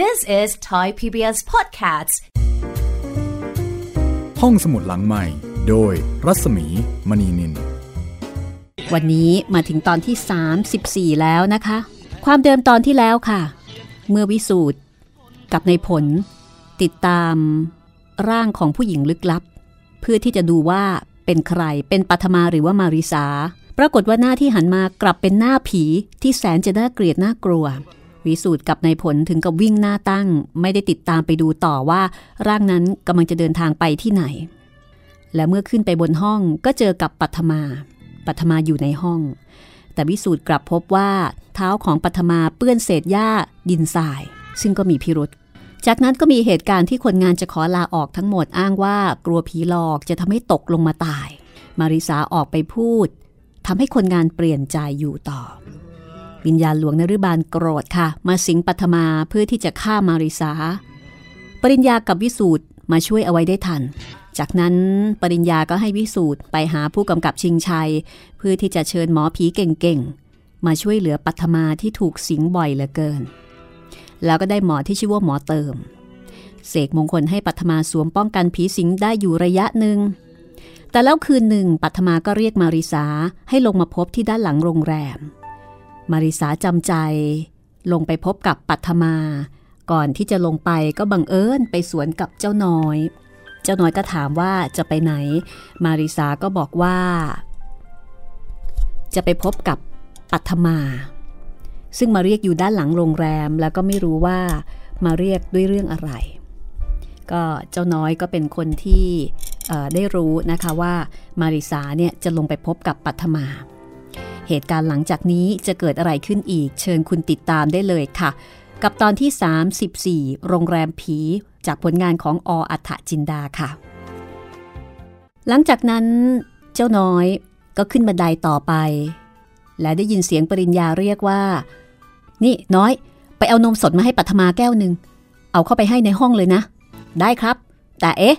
This is Thai PBS Podcasts ห้องสมุดหลังใหม่ โดยรัศมีมณีนิน วันนี้มาถึงตอนที่ 34 แล้วนะคะ ความเดิมตอนที่แล้วค่ะ เมื่อวิสูตรกับในผล ติดตามร่างของผู้หญิงลึกลับ เพื่อที่จะดูว่าเป็นใครเป็นปัทมาหรือว่ามาริสา ปรากฏว่าหน้าที่หันมากลับเป็นหน้าผีที่แสนจะน่าเกลียดน่ากลัว วิสูตรกับนายผลถึงกับวิ่งหน้าตั้ง ไม่ได้ติดตามไปดูต่อว่า ร่างนั้นกำลังจะเดินทางไปที่ไหน และเมื่อขึ้นไปบนห้องก็เจอกับปัทมา ปัทมาอยู่ในห้อง แต่วิสูตรกลับพบว่า เท้าของปัทมาเปื้อนเศษหญ้า ดินทราย ซึ่งก็มีพิรุษจากนั้นก็มีเหตุการณ์ที่คนงานจะขอลาออกทั้งหมดอ้างว่ากลัวผีหลอกจะทำให้ตกลงมาตาย มาริสาออกไปพูดทำให้คนงานเปลี่ยนใจอยู่ต่อ วิญญาณหลวงนฤบาลโกรธค่ะ มาสิงปัทมาเพื่อที่จะฆ่ามาริสา ปริญญากับวิสูตรมาช่วยเอาไว้ได้ทัน จากนั้นปริญญาก็ให้วิสูตรไปหาผู้กำกับชิงชัย เพื่อที่จะเชิญหมอผีเก่งๆ มาช่วยเหลือปัทมาที่ถูกสิงบ่อยเหลือเกิน แล้วก็ได้หมอที่ชื่อว่าหมอเติม เสกมงคลให้ปัทมาสวมป้องกันผีสิงได้อยู่ระยะหนึ่งแต่แล้วคืนหนึ่งปัทมาก็เรียกมาริสาให้ลงมาพบที่ด้านหลังโรงแรม มาริสาจำใจ ลงไปพบกับปัทมา ก่อนที่จะลงไปก็บังเอิญไปสวนกับเจ้าน้อย เจ้าน้อยก็ถามว่าจะไปไหน มาริสาก็บอกว่า จะไปพบกับปัทมา ซึ่งมาเรียกอยู่ด้านหลังโรงแรมแล้วก็ไม่รู้ว่ามาเรียกด้วยเรื่องอะไร ก็เจ้าน้อยก็เป็นคนที่ได้รู้นะคะว่ามาริสาเนี่ยจะลงไปพบกับปัทมา เหตุการณ์หลังจากนี้จะเกิดอะไรขึ้นอีก เชิญคุณติดตามได้เลยค่ะ กับตอนที่ 34 โรงแรมผี จากผลงานของออัฏฐจินดาค่ะ หลังจากนั้น เจ้าน้อยก็ขึ้นบันไดต่อไป และได้ยินเสียงปริญญาเรียกว่า นี่น้อย ไปเอานมสดมาให้ปัทมาแก้วหนึ่งเอาเข้าไปให้ในห้องเลยนะ ได้ครับ แต่เอ๊ะ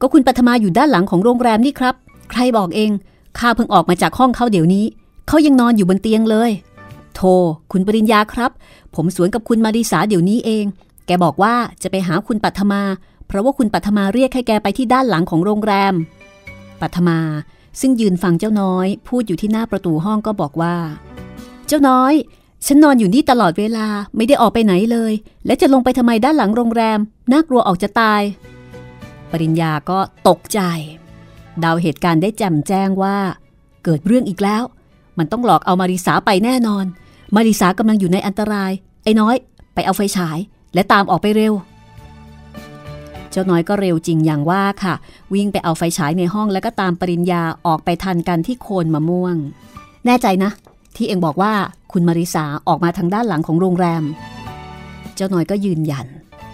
ก็คุณปัทมาอยู่ด้านหลังของโรงแรมนี่ครับ ใครบอกเองข้าเพิ่งออกมาจากห้องเขาเดี๋ยวนี้ เขายังนอนอยู่บนเตียงเลย โทรคุณปริญญาครับ ผมสวนกับคุณมาริสาเดี๋ยวนี้เอง แกบอกว่าจะไปหาคุณปัทมา เพราะว่าคุณปัทมาเรียกให้แกไปที่ด้านหลังของโรงแรม ปัทมาซึ่งยืนฟังเจ้าน้อย พูดอยู่ที่หน้าประตูห้องก็บอกว่า เจ้าน้อย ฉันนอนอยู่นี่ตลอดเวลาไม่ได้ออกไปไหนเลย และจะลงไปทำไมด้านหลังโรงแรม น่ากลัวออกจะตาย ปริญญาก็ตกใจ ดาวเหตุการณ์ได้แจ่มแจ้งว่า เกิดเรื่องอีกแล้ว มันต้องหลอกเอามาริสาไปแน่นอน มาริสากำลังอยู่ในอันตราย ไอ้น้อย ไปเอาไฟฉาย และตามออกไปเร็ว เจ้าน้อยก็เร็วจริงอย่างว่าค่ะ วิ่งไปเอาไฟฉายในห้องแล้วก็ตามปริญญาออกไปทันกันที่โคนมะม่วง แน่ใจนะ ที่เองบอกว่าคุณมาริสาออกมาทางด้านหลังของโรงแรม เจ้าน้อยก็ยืนยัน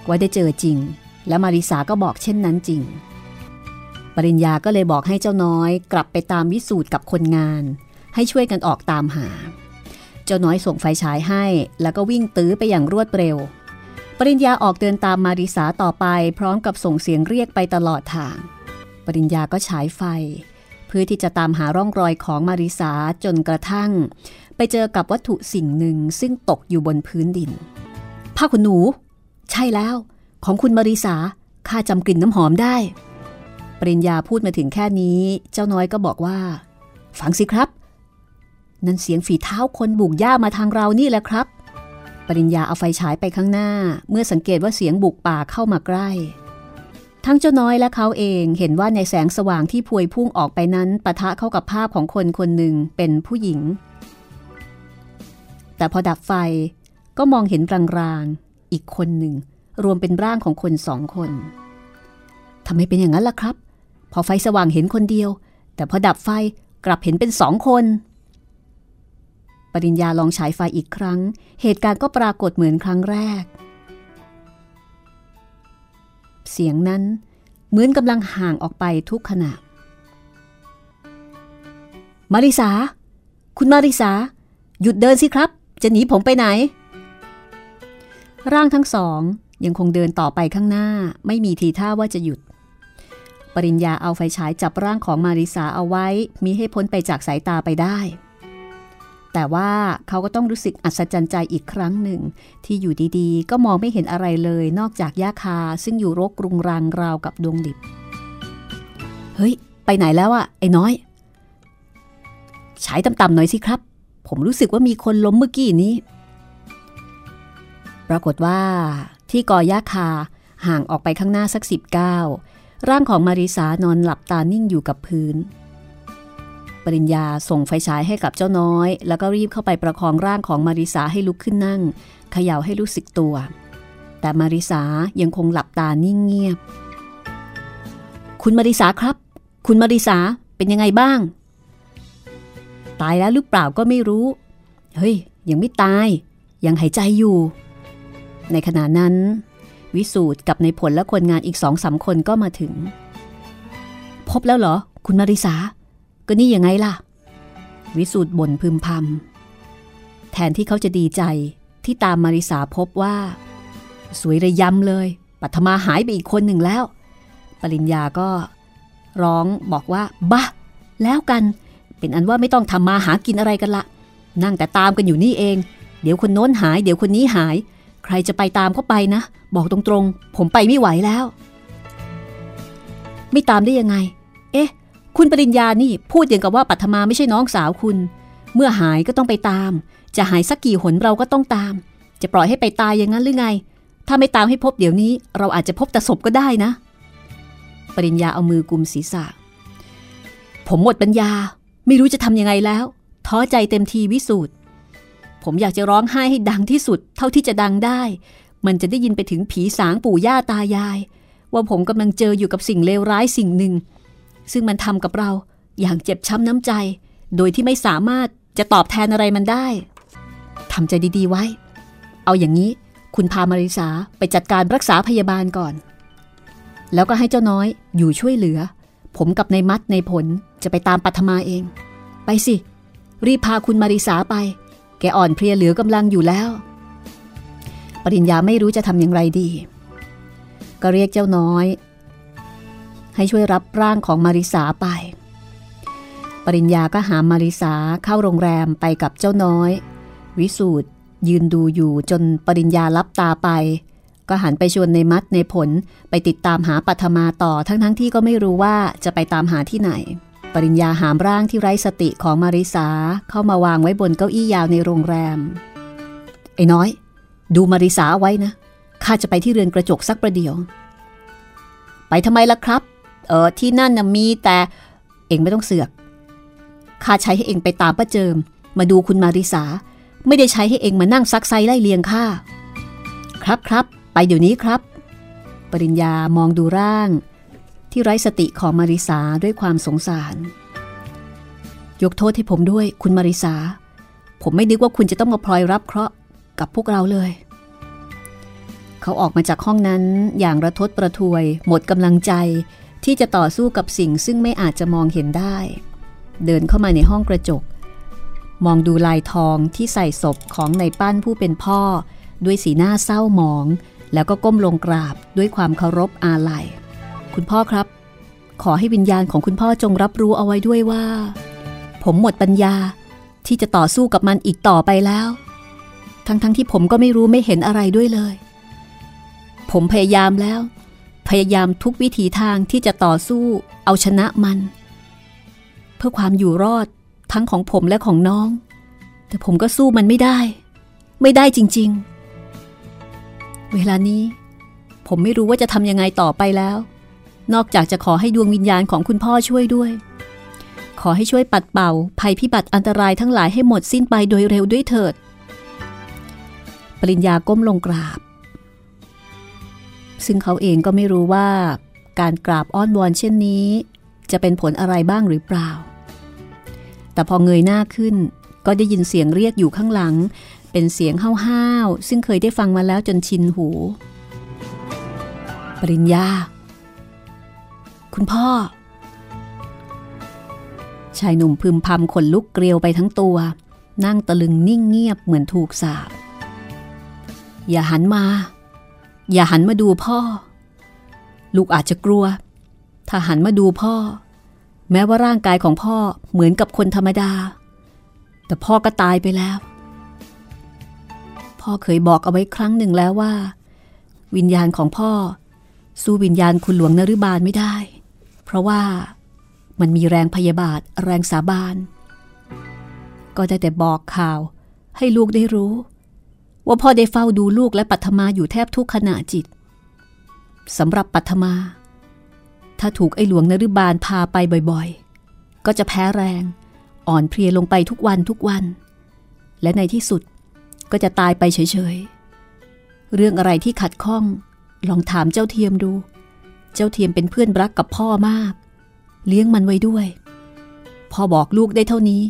ว่าได้เจอจริง และมาริสาก็บอกเช่นนั้นจริง ปริญญาก็เลยบอกให้เจ้าน้อย กลับไปตามวิสูตรกับคนงาน ให้ช่วยกันออกตามหา เจ้าน้อยส่งไฟฉายให้ แล้วก็วิ่งตื้อไปอย่างรวดเร็ว ปริญญาออกเดินตามมาริสาต่อไป พร้อมกับส่งเสียงเรียกไปตลอดทาง ปริญญาก็ฉายไฟ เพื่อที่จะตามหาร่องรอยของมาริสาจนกระทั่ง ไปเจอกับวัตถุสิ่งหนึ่งซึ่งตกอยู่บนพื้นดินผ้าขนหนู ใช่แล้ว ของคุณมาริสาข้าจำกลิ่นน้ำหอมได้ ปริญญาพูดมาถึงแค่นี้ เจ้าน้อยก็บอกว่า ฟังสิครับ นั่นเสียงฝีเท้าคนบุกย่ามาทางเรานี่แหละครับ ปริญญาเอาไฟฉายไปข้างหน้า เมื่อสังเกตว่าเสียงบุกป่าเข้ามาใกล้ ทั้งเจ้าน้อยและเขาเองเห็นว่าในแสงสว่างที่พวยพุ่งออกไปนั้นปะทะเข้ากับภาพของคนคนหนึ่งเป็นผู้หญิง แต่พอดับไฟก็มองเห็นรางๆ อีกคนหนึ่ง รวมเป็นร่างของคนสองคนทำไมเป็นอย่างนั้นล่ะครับ พอไฟสว่างเห็นคนเดียว แต่พอดับไฟกลับเห็นเป็นสองคน ปริญญาลองฉายไฟอีกครั้ง เหตุการณ์ก็ปรากฏเหมือนครั้งแรก เสียงนั้นเหมือนกำลังห่างออกไปทุกขณะ มาริสา คุณมาริสา หยุดเดินสิครับ จะหนีผมไปไหน ร่างทั้งสองยังคงเดินต่อไปข้างหน้า ไม่มีทีท่าว่าจะหยุด ปริญญาเอาไฟฉายจับร่างของมาริสาเอาไว้มิให้พ้นไปจากสายตาไปได้ แต่ว่าเขาก็ต้องรู้สึกอัศจรรย์ใจอีกครั้งหนึ่ง ที่อยู่ดีๆ ก็มองไม่เห็นอะไรเลย นอกจากหญ้าคาซึ่งอยู่รกรุงรังราวกับดวงดิบ เฮ้ย ไปไหนแล้วอะไอ้น้อยฉายต่ำๆหน่อยสิครับ ผมรู้สึกว่ามีคนล้มเมื่อกี้นี้ ปรากฏว่า ที่กอหญ้าคาห่างออกไปข้างหน้าสักสิบก้าวร่างของมาริสานอนหลับตานิ่งอยู่กับพื้น ปริญญาส่งไฟฉายให้กับเจ้าน้อย แล้วก็รีบเข้าไปประคองร่างของมาริสาให้ลุกขึ้นนั่งเขย่าให้รู้สึกตัว แต่มาริสายังคงหลับตานิ่งเงียบ คุณมาริสาครับ คุณมาริสาเป็นยังไงบ้าง ตายแล้วหรือเปล่าก็ไม่รู้ เฮ้ย ยังไม่ตาย ยังหายใจอยู่ ในขณะนั้น วิสูตรกับในผลและคนงานอีกสองสาคนก็มาถึง พบแล้วเหรอ คุณมาริสา ก็นี่ยังไงล่ะ วิสูตรบ่นพึมพำแทนที่เขาจะดีใจที่ตามมาริสาพบว่า สวยระยำเลย ปัทมาหายไปอีกคนหนึ่งแล้ว ปริญญาก็ร้องบอกว่าบ้าแล้วกัน เป็นอันว่าไม่ต้องทำมาหากินอะไรกันละ นั่งแต่ตามกันอยู่นี่เอง เดี๋ยวคนโน้นหาย เดี๋ยวคนนี้หาย ใครจะไปตามก็ไปนะ บอกตรงๆ ผมไปไม่ไหวแล้ว ไม่ตามได้ยังไง เอ๊ะ คุณปริญญานี่พูดอย่างกับว่าปัทมาไม่ใช่น้องสาวคุณ เมื่อหายก็ต้องไปตาม จะหายสักกี่หนเราก็ต้องตาม จะปล่อยให้ไปตายอย่างนั้นหรือไง ถ้าไม่ตามให้พบเดี๋ยวนี้ เราอาจจะพบแต่ศพก็ได้นะ ปริญญาเอามือกุมศีรษะ ผมหมดปัญญา ไม่รู้จะทำยังไงแล้ว ท้อใจเต็มทีวิสูตรผมอยากจะร้องไห้ให้ดังที่สุด เท่าที่จะดังได้ มันจะได้ยินไปถึงผีสางปู่ย่าตายาย ว่าผมกำลังเจออยู่กับสิ่งเลวร้ายสิ่งหนึ่ง ซึ่งมันทำกับเราอย่างเจ็บช้ำน้ำใจ โดยที่ไม่สามารถจะตอบแทนอะไรมันได้ทำใจดีๆไว้ เอาอย่างนี้คุณพามาริสาไปจัดการรักษาพยาบาลก่อน แล้วก็ให้เจ้าน้อยอยู่ช่วยเหลือ ผมกับในมัดในผลจะไปตามปัทมาเอง ไปสิ รีบพาคุณมาริสาไป แกอ่อนเพลียเหลือกำลังอยู่แล้ว ปริญญาไม่รู้จะทำอย่างไรดี ก็เรียกเจ้าน้อย ให้ช่วยรับร่างของมาริสาไป ปริญญาก็หามาริสาเข้าโรงแรมไปกับเจ้าน้อย วิสูตรยืนดูอยู่จนปริญญาลับตาไป ก็หันไปชวนในมัดในผลไปติดตามหาปัทมาต่อทั้งๆทที่ก็ไม่รู้ว่าจะไปตามหาที่ไหน ปริญญาหามร่างที่ไร้สติของมาริสาเข้ามาวางไว้บนเก้าอี้ยาวในโรงแรม ไอ้น้อย ดูมาริสาไว้นะข้าจะไปที่เรือนกระจกสักประเดี๋ยว ไปทำไมล่ะครับ เออที่นั่นนะมีแต่เองไม่ต้องเสือกข้าใช้ให้เองไปตามป้าเจิม มาดูคุณมาริสา ไม่ได้ใช้ให้เองมานั่งซักไซไล่เลียงข้าครับครับไปเดี๋ยวนี้ครับ ปริญญามองดูร่าง ที่ไร้สติของมาริสาด้วยความสงสาร ยกโทษให้ผมด้วยคุณมาริสา ผมไม่นึกว่าคุณจะต้องมาพลอยรับเคราะห์กับพวกเราเลย เขาออกมาจากห้องนั้นอย่างระทดประทวย หมดกำลังใจ ที่จะต่อสู้กับสิ่งซึ่งไม่อาจจะมองเห็นได้ เดินเข้ามาในห้องกระจก มองดูลายทองที่ใส่ศพของในปั้นผู้เป็นพ่อ ด้วยสีหน้าเศร้าหมอง แล้วก็ก้มลงกราบด้วยความเคารพอาลัย คุณพ่อครับ ขอให้วิญญาณของคุณพ่อจงรับรู้เอาไว้ด้วยว่า ผมหมดปัญญาที่จะต่อสู้กับมันอีกต่อไปแล้ว ทั้งๆทที่ผมก็ไม่รู้ไม่เห็นอะไรด้วยเลย ผมพยายามแล้ว พยายามทุกวิถีทางที่จะต่อสู้เอาชนะมัน เพื่อความอยู่รอดทั้งของผมและของน้อง แต่ผมก็สู้มันไม่ได้ ไม่ได้จริง ๆ เวลานี้ ผมไม่รู้ว่าจะทำยังไงต่อไปแล้ว นอกจากจะขอให้ดวงวิญญาณของคุณพ่อช่วยด้วย ขอให้ช่วยปัดเป่าภัยพิบัติอันตรายทั้งหลายให้หมดสิ้นไปโดยเร็วด้วยเถิด ปริญญาก้มลงกราบ ซึ่งเขาเองก็ไม่รู้ว่า การกราบอ้อนวอนเช่นนี้ จะเป็นผลอะไรบ้างหรือเปล่า แต่พอเงยหน้าขึ้น ก็ได้ยินเสียงเรียกอยู่ข้างหลัง เป็นเสียงห้าวๆซึ่งเคยได้ฟังมาแล้วจนชินหู ปริญญา คุณพ่อ ชายหนุ่มพึมพำขนลุกเกลียวไปทั้งตัว นั่งตะลึงนิ่งเงียบเหมือนถูกสาบอย่าหันมา อย่าหันมาดูพ่อ ลูกอาจจะกลัว ถ้าหันมาดูพ่อ แม้ว่าร่างกายของพ่อเหมือนกับคนธรรมดา แต่พ่อก็ตายไปแล้ว พ่อเคยบอกเอาไว้ครั้งหนึ่งแล้วว่า วิญญาณของพ่อ สู้วิญญาณคุณหลวงนรุบาลไม่ได้ เพราะว่ามันมีแรงพยาบาทแรงสาบาน ก็ได้แต่บอกข่าวให้ลูกได้รู้ ว่าพ่อได้เฝ้าดูลูกและปัทมาอยู่แทบทุกขณะจิตสำหรับปัทมา ถ้าถูกไอ้หลวงนรุบาลพาไปบ่อยๆ ก็จะแพ้แรง อ่อนเพลียลงไปทุกวันทุกวัน และในที่สุดก็จะตายไปเฉยๆ เรื่องอะไรที่ขัดข้อง ลองถามเจ้าเทียมดู เจ้าเทียมเป็นเพื่อนรักกับพ่อมาก เลี้ยงมันไว้ด้วย พ่อบอกลูกได้เท่านี้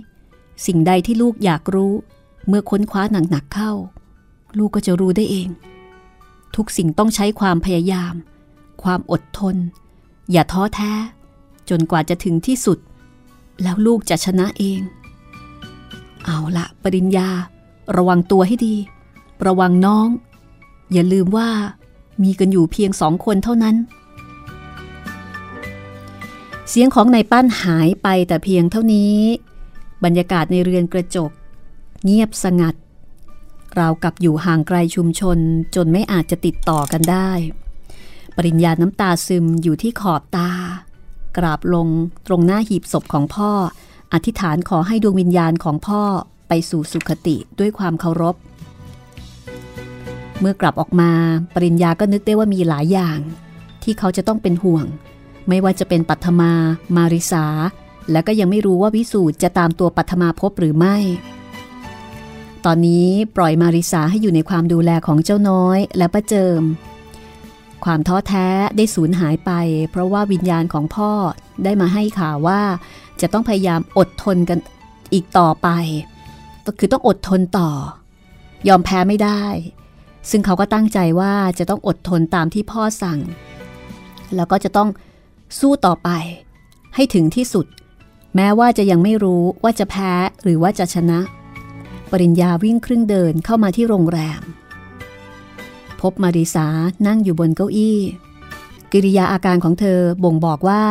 สิ่งใดที่ลูกอยากรู้ เมื่อค้นคว้าหนักๆเข้า ลูกก็จะรู้ได้เอง ทุกสิ่งต้องใช้ความพยายาม ความอดทน อย่าท้อแท้ จนกว่าจะถึงที่สุด แล้วลูกจะชนะเอง เอาละปริญญา ระวังตัวให้ดี ระวังน้อง อย่าลืมว่ามีกันอยู่เพียงสองคนเท่านั้น เสียงของนายปั้นหายไปแต่เพียงเท่านี้ บรรยากาศในเรือนกระจก เงียบสงัด ราวกับอยู่ห่างไกลชุมชนจนไม่อาจจะติดต่อกันได้ ปริญญาน้ำตาซึมอยู่ที่ขอบตา กราบลงตรงหน้าหีบศพของพ่อ อธิษฐานขอให้ดวงวิญญาณของพ่อไปสู่สุขติด้วยความเคารพ เมื่อกลับออกมาปริญญาก็นึกได้ว่ามีหลายอย่าง ที่เขาจะต้องเป็นห่วง ไม่ว่าจะเป็นปัทมา มาริสา และก็ยังไม่รู้ว่าวิสูตรจะตามตัวปัทมาพบหรือไม่ ตอนนี้ปล่อยมาริสาให้อยู่ในความดูแลของเจ้าน้อยและป้าเจิม ความท้อแท้ได้สูญหายไป เพราะว่าวิญญาณของพ่อได้มาให้ข่าวว่าจะต้องพยายามอดทนกันอีกต่อไปคือต้องอดทนต่อ ยอมแพ้ไม่ได้ ซึ่งเขาก็ตั้งใจว่าจะต้องอดทนตามที่พ่อสั่ง แล้วก็จะต้องสู้ต่อไป ให้ถึงที่สุด แม้ว่าจะยังไม่รู้ว่าจะแพ้หรือว่าจะชนะ ปริญญาวิ่งครึ่งเดินเข้ามาที่โรงแรม พบมาริสานั่งอยู่บนเก้าอี้ กิริยาอาการของเธอบ่งบอกว่า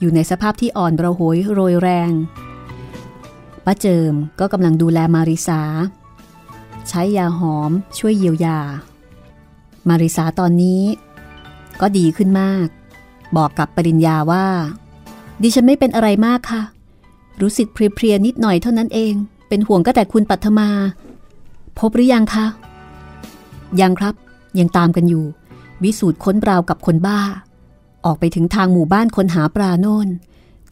อยู่ในสภาพที่อ่อนระหวยโรยแรงป้าเจิมก็กำลังดูแลมาริสา ใช้ยาหอมช่วยเยียวยา มาริสาตอนนี้ ก็ดีขึ้นมาก บอกกับปริญญาว่า ดิฉันไม่เป็นอะไรมากค่ะ รู้สึกเพลียๆนิดหน่อยเท่านั้นเอง เป็นห่วงก็แต่คุณปัทมา พบหรือยังคะ ยังครับ ยังตามกันอยู่ วิสูตรค้นราวกับคนบ้า ออกไปถึงทางหมู่บ้านคนหาปลาโน่น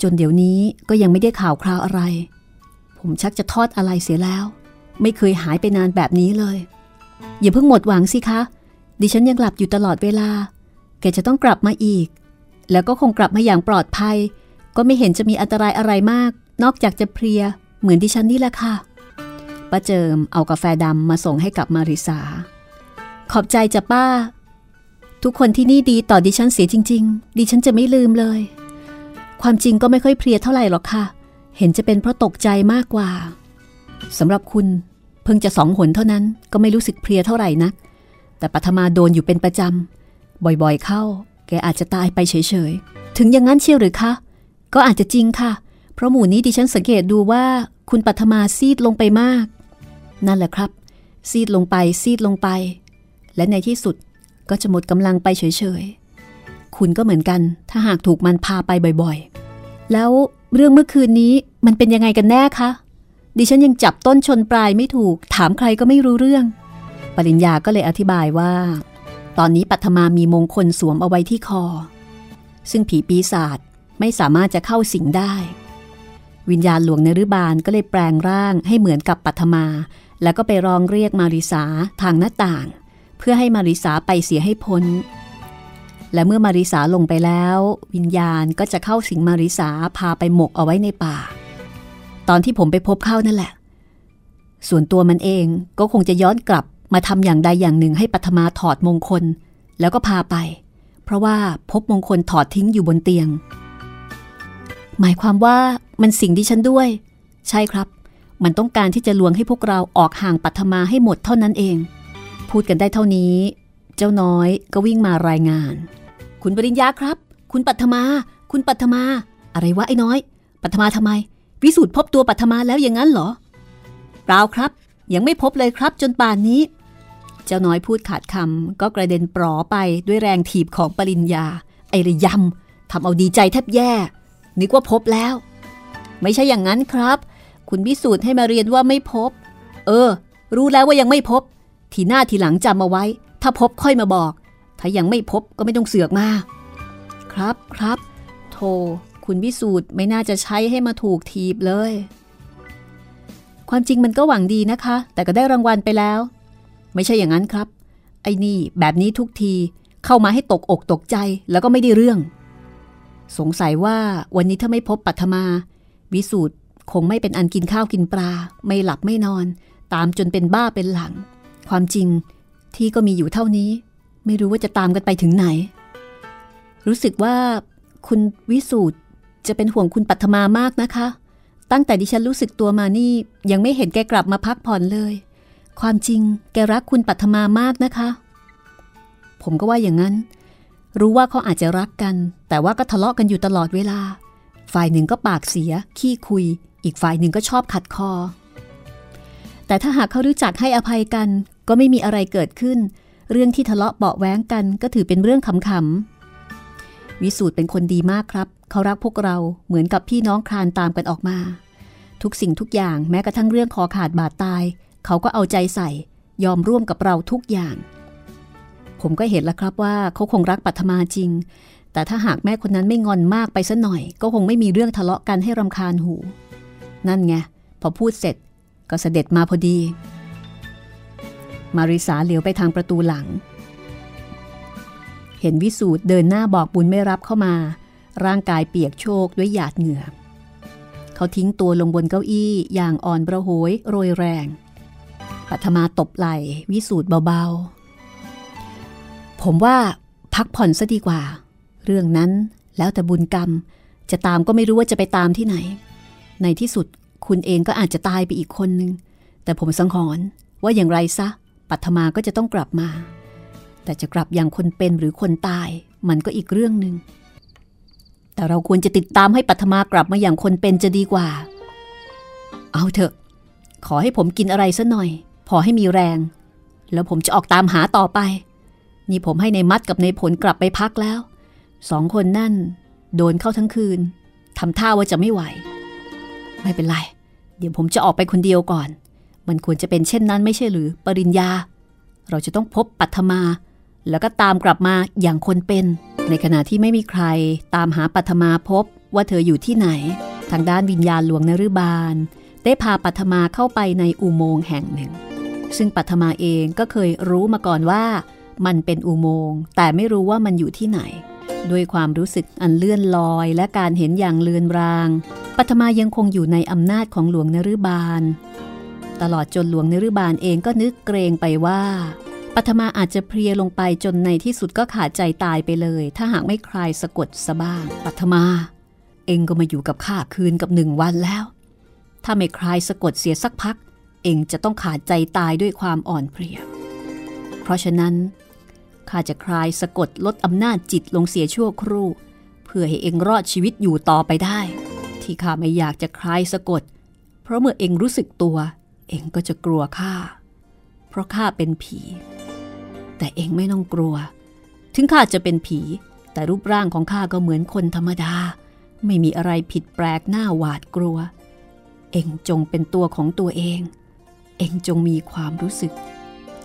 จนเดี๋ยวนี้ก็ยังไม่ได้ข่าวคราวอะไร ผมชักจะทอดอะไรเสียแล้ว ไม่เคยหายไปนานแบบนี้เลย อย่าเพิ่งหมดหวังสิคะ ดิฉันยังหลับอยู่ตลอดเวลา แกจะต้องกลับมาอีก แล้วก็คงกลับมาอย่างปลอดภัย ก็ไม่เห็นจะมีอันตรายอะไรมาก นอกจากจะเพลีย เหมือนดิฉันนี่แหละค่ะป้าเจิมเอากาแฟดำมาส่งให้กับมาริสา ขอบใจจ้ะป้า ทุกคนที่นี่ดีต่อดิฉันเสียจริง ๆ ดิฉันจะไม่ลืมเลย ความจริงก็ไม่ค่อยเพลียเท่าไหร่หรอกค่ะ เห็นจะเป็นเพราะตกใจมากกว่าสำหรับคุณเพิ่งจะสองหนเท่านั้นก็ไม่รู้สึกเพลียเท่าไหร่นัก แต่ปัทมาโดนอยู่เป็นประจำบ่อยๆเข้า แกอาจจะตายไปเฉยๆ ถึงอย่างนั้นเชียวหรือคะ ก็อาจจะจริงค่ะ เพราะหมู่นี้ดิฉันสังเกตดูว่าคุณปัทมาซีดลงไปมาก นั่นแหละครับ ซีดลงไปซีดลงไป และในที่สุดก็จะหมดกำลังไปเฉยๆ คุณก็เหมือนกัน ถ้าหากถูกมันพาไปบ่อยๆ แล้วเรื่องเมื่อคืนนี้มันเป็นยังไงกันแน่คะ ดิฉันยังจับต้นชนปลายไม่ถูก ถามใครก็ไม่รู้เรื่อง ปริญญาก็เลยอธิบายว่า ตอนนี้ปัทมามีมงคลสวมเอาไว้ที่คอ ซึ่งผีปีศาจไม่สามารถจะเข้าสิงได้ วิญญาณหลวงเนรุบาลก็เลยแปลงร่างให้เหมือนกับปัทมา แล้วก็ไปร้องเรียกมาริสาทางหน้าต่าง เพื่อให้มาริสาไปเสียให้พ้น และเมื่อมาริสาลงไปแล้ว วิญญาณก็จะเข้าสิงมาริสาพาไปหมกเอาไว้ในป่า ตอนที่ผมไปพบเข้านั่นแหละ ส่วนตัวมันเองก็คงจะย้อนกลับมาทำอย่างใดอย่างหนึ่งให้ปัทมาถอดมงคล แล้วก็พาไป เพราะว่าพบมงคลถอดทิ้งอยู่บนเตียง หมายความว่ามันสิ่งที่ฉันด้วย ใช่ครับ มันต้องการที่จะลวงให้พวกเราออกห่างปัทมาให้หมดเท่านั้นเอง พูดกันได้เท่านี้ เจ้าน้อยก็วิ่งมารายงาน คุณปริญญาครับ คุณปัทมา คุณปัทมา อะไรวะไอ้น้อย ปัทมาทำไม วิสูตรพบตัวปัทมาแล้วอย่างนั้นเหรอเปล่าครับ ยังไม่พบเลยครับจนป่านนี้ เจ้าน้อยพูดขาดคำก็กระเด็นปลอไปด้วยแรงถีบของปริญญา ไอระยำทำเอาดีใจแทบแย่ นึกว่าพบแล้ว ไม่ใช่อย่างนั้นครับ คุณพิสูจน์ให้มาเรียนว่าไม่พบ เออ รู้แล้วว่ายังไม่พบ ทีหน้าทีหลังจำมาไว้ ถ้าพบค่อยมาบอก ถ้ายังไม่พบก็ไม่ต้องเสือกมา ครับครับ โทคุณพิสูจน์ไม่น่าจะใช้ให้มาถูกทีบเลย ความจริงมันก็หวังดีนะคะ แต่ก็ได้รางวัลไปแล้ว ไม่ใช่อย่างนั้นครับ ไอ้นี่แบบนี้ทุกทีเข้ามาให้ตกอกตกใจแล้วก็ไม่ได้เรื่อง สงสัยว่าวันนี้ถ้าไม่พบปัทมา วิสูตรคงไม่เป็นอันกินข้าวกินปลา ไม่หลับไม่นอน ตามจนเป็นบ้าเป็นหลัง ความจริงที่ก็มีอยู่เท่านี้ ไม่รู้ว่าจะตามกันไปถึงไหน รู้สึกว่าคุณวิสูตรจะเป็นห่วงคุณปัทมามากนะคะ ตั้งแต่ดิฉันรู้สึกตัวมานี่ยังไม่เห็นแกกลับมาพักผ่อนเลย ความจริงแกรักคุณปัทมามากนะคะ ผมก็ว่าอย่างนั้น รู้ว่าเขาอาจจะรักกัน แต่ว่าก็ทะเลาะกันอยู่ตลอดเวลา ฝ่ายหนึ่งก็ปากเสีย ขี้คุย อีกฝ่ายหนึ่งก็ชอบขัดคอ แต่ถ้าหากเขารู้จักให้อภัยกัน ก็ไม่มีอะไรเกิดขึ้น เรื่องที่ทะเลาะเบาแว้งกันก็ถือเป็นเรื่องขำๆวิสูตรเป็นคนดีมากครับ เขารักพวกเราเหมือนกับพี่น้องคลานตามกันออกมา ทุกสิ่งทุกอย่างแม้กระทั่งเรื่องคอขาดบาดตาย เขาก็เอาใจใส่ ยอมร่วมกับเราทุกอย่าง ผมก็เห็นแล้วครับว่าเขาคงรักปัทมาจริง แต่ถ้าหากแม่คนนั้นไม่งอนมากไปสัหน่อย ก็คงไม่มีเรื่องทะเลาะกันให้รำคาญหู นั่นไงพอพูดเสร็จก็เสด็จมาพอดี มาริสาเหลียวไปทางประตูหลัง เห็นวิสูตรเดินหน้าบอกบุญไม่รับเข้ามา ร่างกายเปียกโชกด้วยหยาดเหงื่อ เขาทิ้งตัวลงบนเก้าอี้อย่างอ่อนประโหยโรยแรงปัทมาตบไหล่วิสูตรเบาๆ ผมว่าพักผ่อนซะดีกว่า เรื่องนั้นแล้วแต่บุญกรรม จะตามก็ไม่รู้ว่าจะไปตามที่ไหน ในที่สุดคุณเองก็อาจจะตายไปอีกคนนึง แต่ผมสังหรณ์ว่าอย่างไรซะ ปัทมาก็จะต้องกลับมา แต่จะกลับอย่างคนเป็นหรือคนตาย มันก็อีกเรื่องหนึ่งแต่เราควรจะติดตามให้ปัทมากลับมาอย่างคนเป็นจะดีกว่า เอาเถอะ ขอให้ผมกินอะไรซะหน่อย พอให้มีแรง แล้วผมจะออกตามหาต่อไป นี่ผมให้ในมัดกับในผลกลับไปพักแล้ว สองคนนั่น โดนเข้าทั้งคืนทำท่าว่าจะไม่ไหว ไม่เป็นไร เดี๋ยวผมจะออกไปคนเดียวก่อน มันควรจะเป็นเช่นนั้นไม่ใช่หรือ ปริญญา เราจะต้องพบปัทมา แล้วก็ตามกลับมาอย่างคนเป็น ในขณะที่ไม่มีใครตามหาปัทมาพบว่าเธออยู่ที่ไหน ทางด้านวิญญาณหลวงนฤบาล ได้พาปัทมาเข้าไปในอุโมงค์แห่งหนึ่ง ซึ่งปัทมาเองก็เคยรู้มาก่อนว่า มันเป็นอุโมงค์แต่ไม่รู้ว่ามันอยู่ที่ไหน ด้วยความรู้สึกอันเลื่อนลอยและการเห็นอย่างเลือนราง ปัทมายังคงอยู่ในอำนาจของหลวงนฤบาล ตลอดจนหลวงนฤบาลเองก็นึกเกรงไปว่าปัทมาอาจจะเพลียลงไปจนในที่สุดก็ขาดใจตายไปเลย ถ้าหากไม่คลายสะกดสะบ้างปัทมา เองก็มาอยู่กับข้าคืนกับหนึ่งวันแล้ว ถ้าไม่คลายสะกดเสียสักพัก เองจะต้องขาดใจตายด้วยความอ่อนเพลียเพราะฉะนั้น ข้าจะคลายสะกดลดอำนาจจิตลงเสียชั่วครู่ เพื่อให้เองรอดชีวิตอยู่ต่อไปได้ ที่ข้าไม่อยากจะคลายสะกด เพราะเมื่อเองรู้สึกตัว เองก็จะกลัวข้าเพราะข้าเป็นผี แต่เองไม่ต้องกลัว ถึงข้าจะเป็นผี แต่รูปร่างของข้าก็เหมือนคนธรรมดา ไม่มีอะไรผิดแปลกหน้าหวาดกลัว เองจงเป็นตัวของตัวเอง เองจงมีความรู้สึก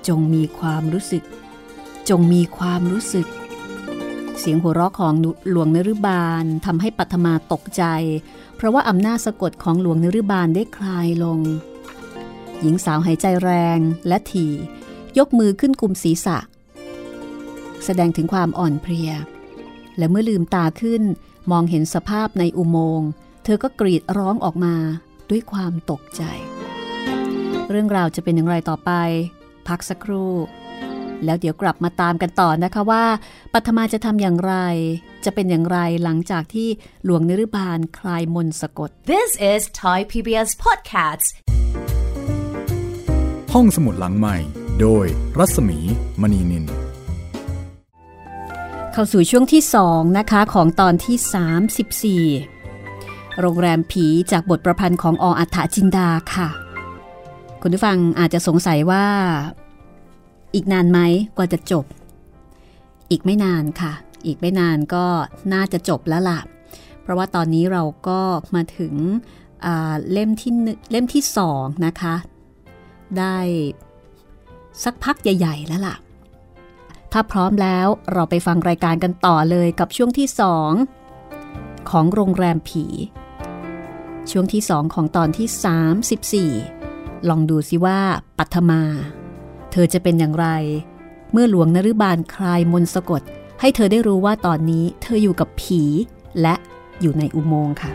จงมีความรู้สึก จงมีความรู้สึก เสียงหัวเราะของหลวงนฤบาลทำให้ปัทมาตกใจ เพราะว่าอำนาจสะกดของหลวงนฤบาลได้คลายลง หญิงสาวหายใจแรงและถี่ ยกมือขึ้นกุมศีรษะ แสดงถึงความอ่อนเพลีย และเมื่อลืมตาขึ้นมองเห็นสภาพในอุโมงค์ เธอก็กรีดร้องออกมาด้วยความตกใจ เรื่องราวจะเป็นอย่างไรต่อไป พักสักครู่ แล้วเดี๋ยวกลับมาตามกันต่อนะคะว่า ปัทมาจะทำอย่างไร จะเป็นอย่างไรหลังจากที่หลวงนฤบาลคลายมนต์สะกด This is Thai PBS Podcasts. ห้องสมุดหลังใหม่ โดยรัศมีมณีนิน เข้าสู่ช่วงที่2นะคะของตอนที่ 34 โรงแรมผีจากบทประพันธ์ของออัฏฐจินดาค่ะ คุณผู้ฟังอาจจะสงสัยว่า อีกนานไหมกว่าจะจบ อีกไม่นานค่ะ อีกไม่นานก็น่าจะจบแล้วล่ะ เพราะว่าตอนนี้เราก็มาถึงเล่มที่เล่มที่สองนะคะ ได้สักพักใหญ่ ๆ แล้วล่ะ ถ้าพร้อมแล้วเราไปฟังรายการกันต่อเลยกับช่วงที่สองของโรงแรมผี ช่วงที่สองของตอนที่ 34 ลองดูสิว่าปัทมา ธอจะเป็นอย่างไร เมื่อหลวงนรุบาลคลายมนสะกด ให้เธอได้รู้ว่าตอนนี้เธออยู่กับผี และอยู่ในอุโมงค์ค่ะ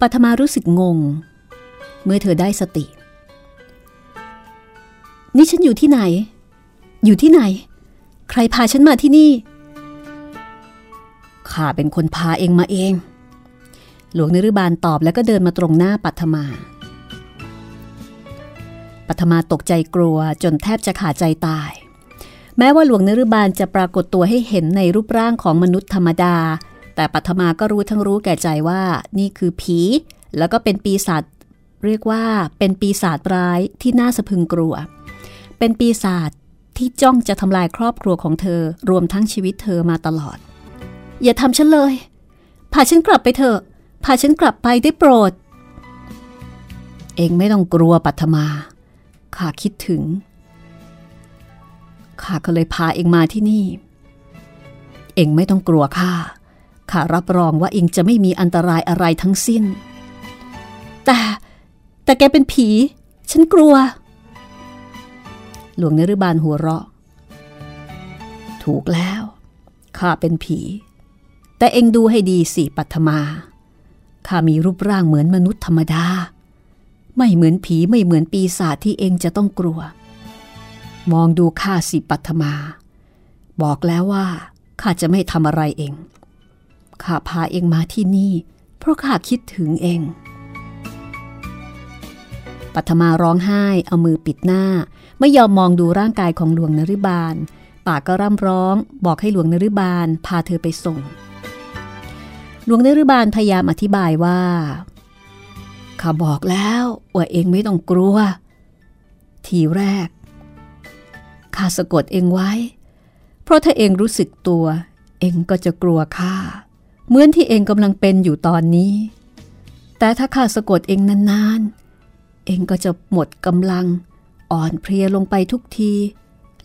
ปัทมารู้สึกงง เมื่อเธอได้สติ นี่ฉันอยู่ที่ไหน อยู่ที่ไหน ใครพาฉันมาที่นี่ ข้าเป็นคนพาเองมาเอง หลวงนรุบาลตอบแล้วก็เดินมาตรงหน้าปัทมา ปัทมาตกใจกลัวจนแทบจะขาดใจตาย แม้ว่าหลวงนรุบาลจะปรากฏตัวให้เห็นในรูปร่างของมนุษย์ธรรมดา แต่ปัทมาก็รู้ทั้งรู้แก่ใจว่านี่คือผี แล้วก็เป็นปีศาจเรียกว่าเป็นปีศาจร้ายที่น่าสะพึงกลัว เป็นปีศาจที่จ้องจะทำลายครอบครัวของเธอรวมทั้งชีวิตเธอมาตลอด อย่าทำฉันเลย พาฉันกลับไปเถอะ พาฉันกลับไปได้โปรด เองไม่ต้องกลัวปัทมา ข้าคิดถึง ข้าก็เลยพาเองมาที่นี่ เองไม่ต้องกลัวข้า ข้ารับรองว่าเองจะไม่มีอันตรายอะไรทั้งสิ้น แต่แต่แกเป็นผี ฉันกลัว หลวงเนรุบาลหัวเราะ ถูกแล้ว ข้าเป็นผี แต่เองดูให้ดีสิปัทมา ข้ามีรูปร่างเหมือนมนุษย์ธรรมดา ไม่เหมือนผีไม่เหมือนปีศาจที่เองจะต้องกลัว มองดูข้าสิปัทมา บอกแล้วว่าข้าจะไม่ทำอะไรเอง ข้าพาเองมาที่นี่ เพราะข้าคิดถึงเอง ปัทมาร้องไห้เอามือปิดหน้า ไม่ยอมมองดูร่างกายของหลวงนริบาล ปากก็ร่ำร้อง บอกให้หลวงนริบาลพาเธอไปส่ง หลวงนรุบาลพยายามอธิบายว่า ข้าบอกแล้วว่าเองไม่ต้องกลัว ทีแรกข้าสะกดเองไว้ เพราะถ้าเองรู้สึกตัว เองก็จะกลัวข้าเหมือนที่เองกำลังเป็นอยู่ตอนนี้ แต่ถ้าข้าสะกดเองนานๆ เองก็จะหมดกำลัง อ่อนเพลียลงไปทุกที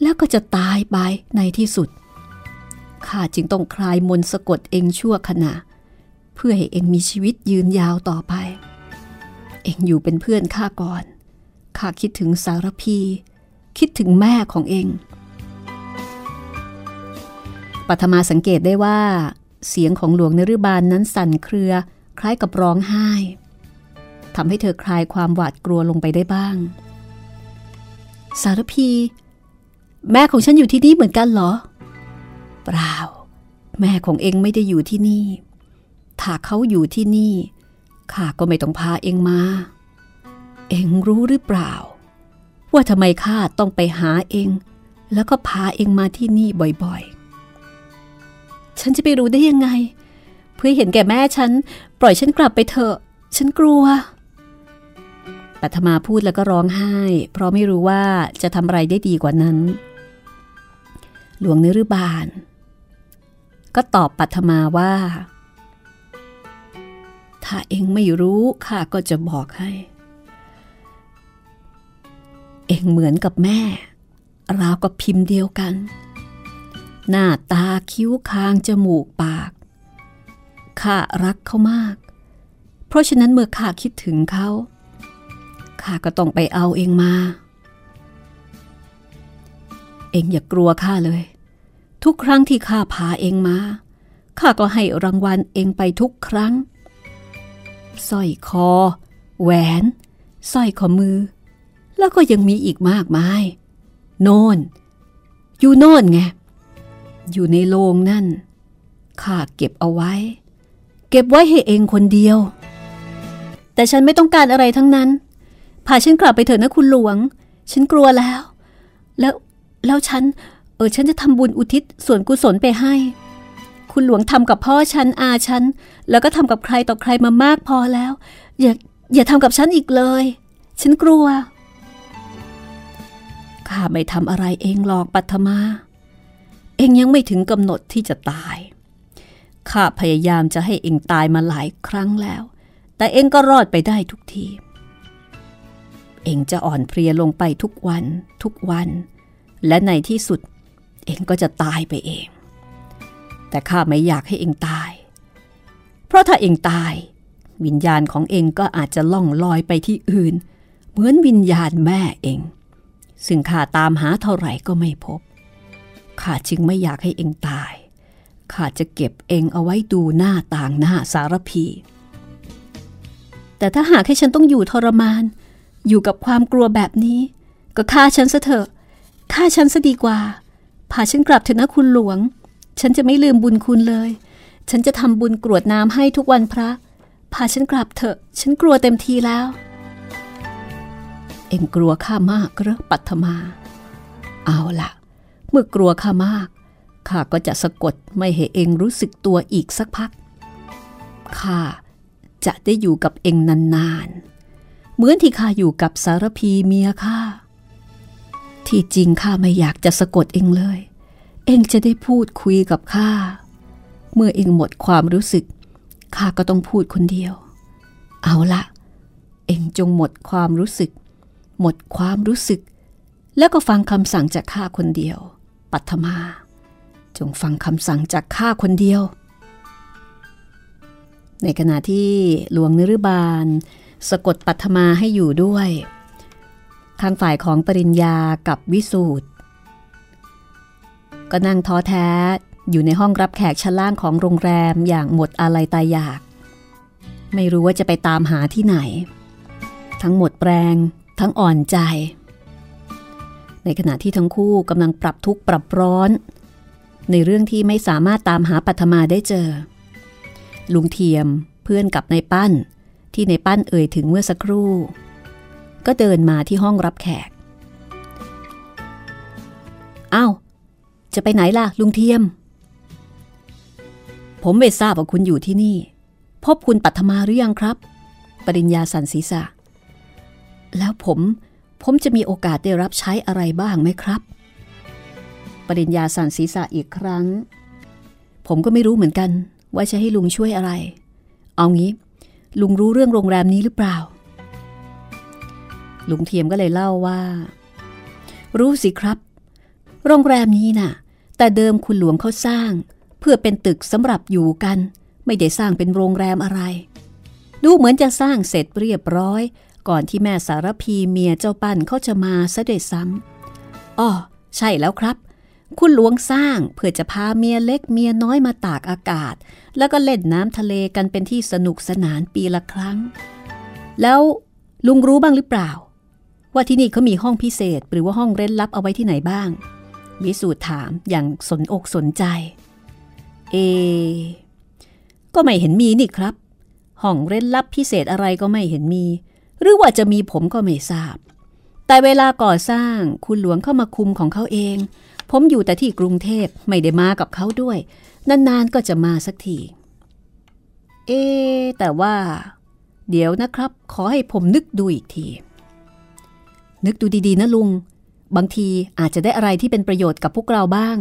แล้วก็จะตายไปในที่สุดข้าจึงต้องคลายมนสะกดเองชั่วขณะ เพื่อให้เองมีชีวิตยืนยาวต่อไป เองอยู่เป็นเพื่อนข้าก่อน ข้าคิดถึงสารพี คิดถึงแม่ของเอง ปัทมาสังเกตได้ว่า เสียงของหลวงนรุบาลนนั้นสั่นเครือ คล้ายกับร้องไห้ทำให้เธอคลายความหวาดกลัวลงไปได้บ้าง สารพี แม่ของฉันอยู่ที่นี่เหมือนกันเหรอ เปล่า แม่ของเองไม่ได้อยู่ที่นี่ ถ้าเขาอยู่ที่นี่ ข้าก็ไม่ต้องพาเองมา เองรู้หรือเปล่า ว่าทำไมข้าต้องไปหาเอง แล้วก็พาเองมาที่นี่บ่อยๆ ฉันจะไปรู้ได้ยังไง เพื่อเห็นแก่แม่ฉัน ปล่อยฉันกลับไปเถอะ ฉันกลัวปัทมาพูดแล้วก็ร้องไห้ เพราะไม่รู้ว่าจะทำอะไรได้ดีกว่านั้น หลวงเนรุบาล ก็ตอบปัทมาว่า ถ้าเองไม่รู้ข้าก็จะบอกให้ เองเหมือนกับแม่ ราวกับพิมพ์เดียวกัน หน้าตาคิ้วคางจมูกปาก ข้ารักเขามาก เพราะฉะนั้นเมื่อข้าคิดถึงเขาข้าก็ต้องไปเอาเองมา เองอย่ากลัวข้าเลย ทุกครั้งที่ข้าพาเองมาข้าก็ให้รางวัลเองไปทุกครั้ง สร้อยคอ แหวนสร้อยข้อมือ แล้วก็ยังมีอีกมากมาย โน่น อยู่โน่นไง อยู่ในโรงนั่น ข้าเก็บเอาไว้ เก็บไว้ให้เองคนเดียว แต่ฉันไม่ต้องการอะไรทั้งนั้น พาฉันกลับไปเถอะนะคุณหลวง ฉันกลัวแล้ว แล้ว แล้วฉัน เออ ฉันจะทำบุญอุทิศส่วนกุศลไปให้ คุณหลวงทำกับพ่อฉันอาฉัน แล้วก็ทำกับใครต่อใครมามากพอแล้ว อย่าอย่าทำกับฉันอีกเลย ฉันกลัว ข้าไม่ทำอะไรเองหรอกปัทมา เองยังไม่ถึงกำหนดที่จะตาย ข้าพยายามจะให้เองตายมาหลายครั้งแล้ว แต่เองก็รอดไปได้ทุกที เองจะอ่อนเพลียลงไปทุกวัน ทุกวัน และในที่สุด เองก็จะตายไปเอง แต่ข้าไม่อยากให้เองตาย เพราะถ้าเองตาย วิญญาณของเองก็อาจจะล่องลอยไปที่อื่น เหมือนวิญญาณแม่เอง ซึ่งข้าตามหาเท่าไหร่ก็ไม่พบข้าจึงไม่อยากให้เองตายข้าจะเก็บเองเอาไว้ดูหน้าต่างหน้าสารพี แต่ถ้าหากให้ฉันต้องอยู่ทรมาน อยู่กับความกลัวแบบนี้ ก็ฆ่าฉันซะเถอะฆ่าฉันซะดีกว่าพาฉันกลับเถอะนะคุณหลวง ฉันจะไม่ลืมบุญคุณเลย ฉันจะทำบุญกรวดน้ำให้ทุกวันพระ พาฉันกลับเถอะ ฉันกลัวเต็มทีแล้ว เอ็งกลัวข้ามากหรอปัทมา เอาละเมื่อกลัวข้ามาก ข้าก็จะสะกดไม่ให้เองรู้สึกตัวอีกสักพัก ข้าจะได้อยู่กับเองนานๆ เหมือนที่ข้าอยู่กับสารพีเมียข้า ที่จริงข้าไม่อยากจะสะกดเองเลย เองจะได้พูดคุยกับข้า เมื่อเองหมดความรู้สึกข้าก็ต้องพูดคนเดียว เอาละเองจงหมดความรู้สึก หมดความรู้สึก แล้วก็ฟังคำสั่งจากข้าคนเดียว ปัทมา จงฟังคำสั่งจากข้าคนเดียว ในขณะที่หลวงนิรบาล สะกดปัทมาให้อยู่ด้วย ทางฝ่ายของปริญญากับวิสูตรก็นั่งท้อแท้ อยู่ในห้องรับแขกชั้นล่างของโรงแรมอย่างหมดอาลัยตายอยาก ไม่รู้ว่าจะไปตามหาที่ไหน ทั้งหมดแปรงทั้งอ่อนใจ ในขณะที่ทั้งคู่กำลังปรับทุกข์ปรับร้อน ในเรื่องที่ไม่สามารถตามหาปัทมาได้เจอ ลุงเทียมเพื่อนกับนายปั้น ที่ในปั้นเอ่ยถึงเมื่อสักครู่ ก็เดินมาที่ห้องรับแขกอ้าวจะไปไหนล่ะ ลุงเทียม ผมไม่ทราบว่าคุณอยู่ที่นี่ พบคุณปัทมาหรือยังครับ ปริญญาสันศีษะแล้วผมผมจะมีโอกาสได้รับใช้อะไรบ้างไหมครับ ปริญญาสันศีษะอีกครั้ง ผมก็ไม่รู้เหมือนกัน ว่าจะให้ลุงช่วยอะไร เอางี้ ลุงรู้เรื่องโรงแรมนี้หรือเปล่า ลุงเทียมก็เลยเล่าว่า รู้สิครับ โรงแรมนี้น่ะ แต่เดิมคุณหลวงเขาสร้าง เพื่อเป็นตึกสำหรับอยู่กัน ไม่ได้สร้างเป็นโรงแรมอะไร ดูเหมือนจะสร้างเสร็จเรียบร้อย ก่อนที่แม่สารพีเมียเจ้าปั้นเขาจะมาซะด้วยซ้ำอ้อใช่แล้วครับ คุณหลวงสร้างเพื่อจะพาเมียเล็กเมียน้อยมาตากอากาศ แล้วก็เล่นน้ำทะเลกันเป็นที่สนุกสนานปีละครั้ง แล้วลุงรู้บ้างหรือเปล่า ว่าที่นี่เขามีห้องพิเศษหรือว่าห้องเร้นลับเอาไว้ที่ไหนบ้างวิสูตรถามอย่างสนอกสนใจ เอ ก็ไม่เห็นมีนี่ครับ ห้องเร้นลับพิเศษอะไรก็ไม่เห็นมี หรือว่าจะมีผมก็ไม่ทราบ แต่เวลาก่อสร้างคุณหลวงเข้ามาคุมของเขาเอง ผมอยู่แต่ที่กรุงเทพไม่ได้มากับเขาด้วย นานๆก็จะมาสักที เอ แต่ว่า เดี๋ยวนะครับ ขอให้ผมนึกดูอีกที นึกดูดีๆนะลุง บางทีอาจจะได้อะไรที่เป็นประโยชน์กับพวกเราบ้าง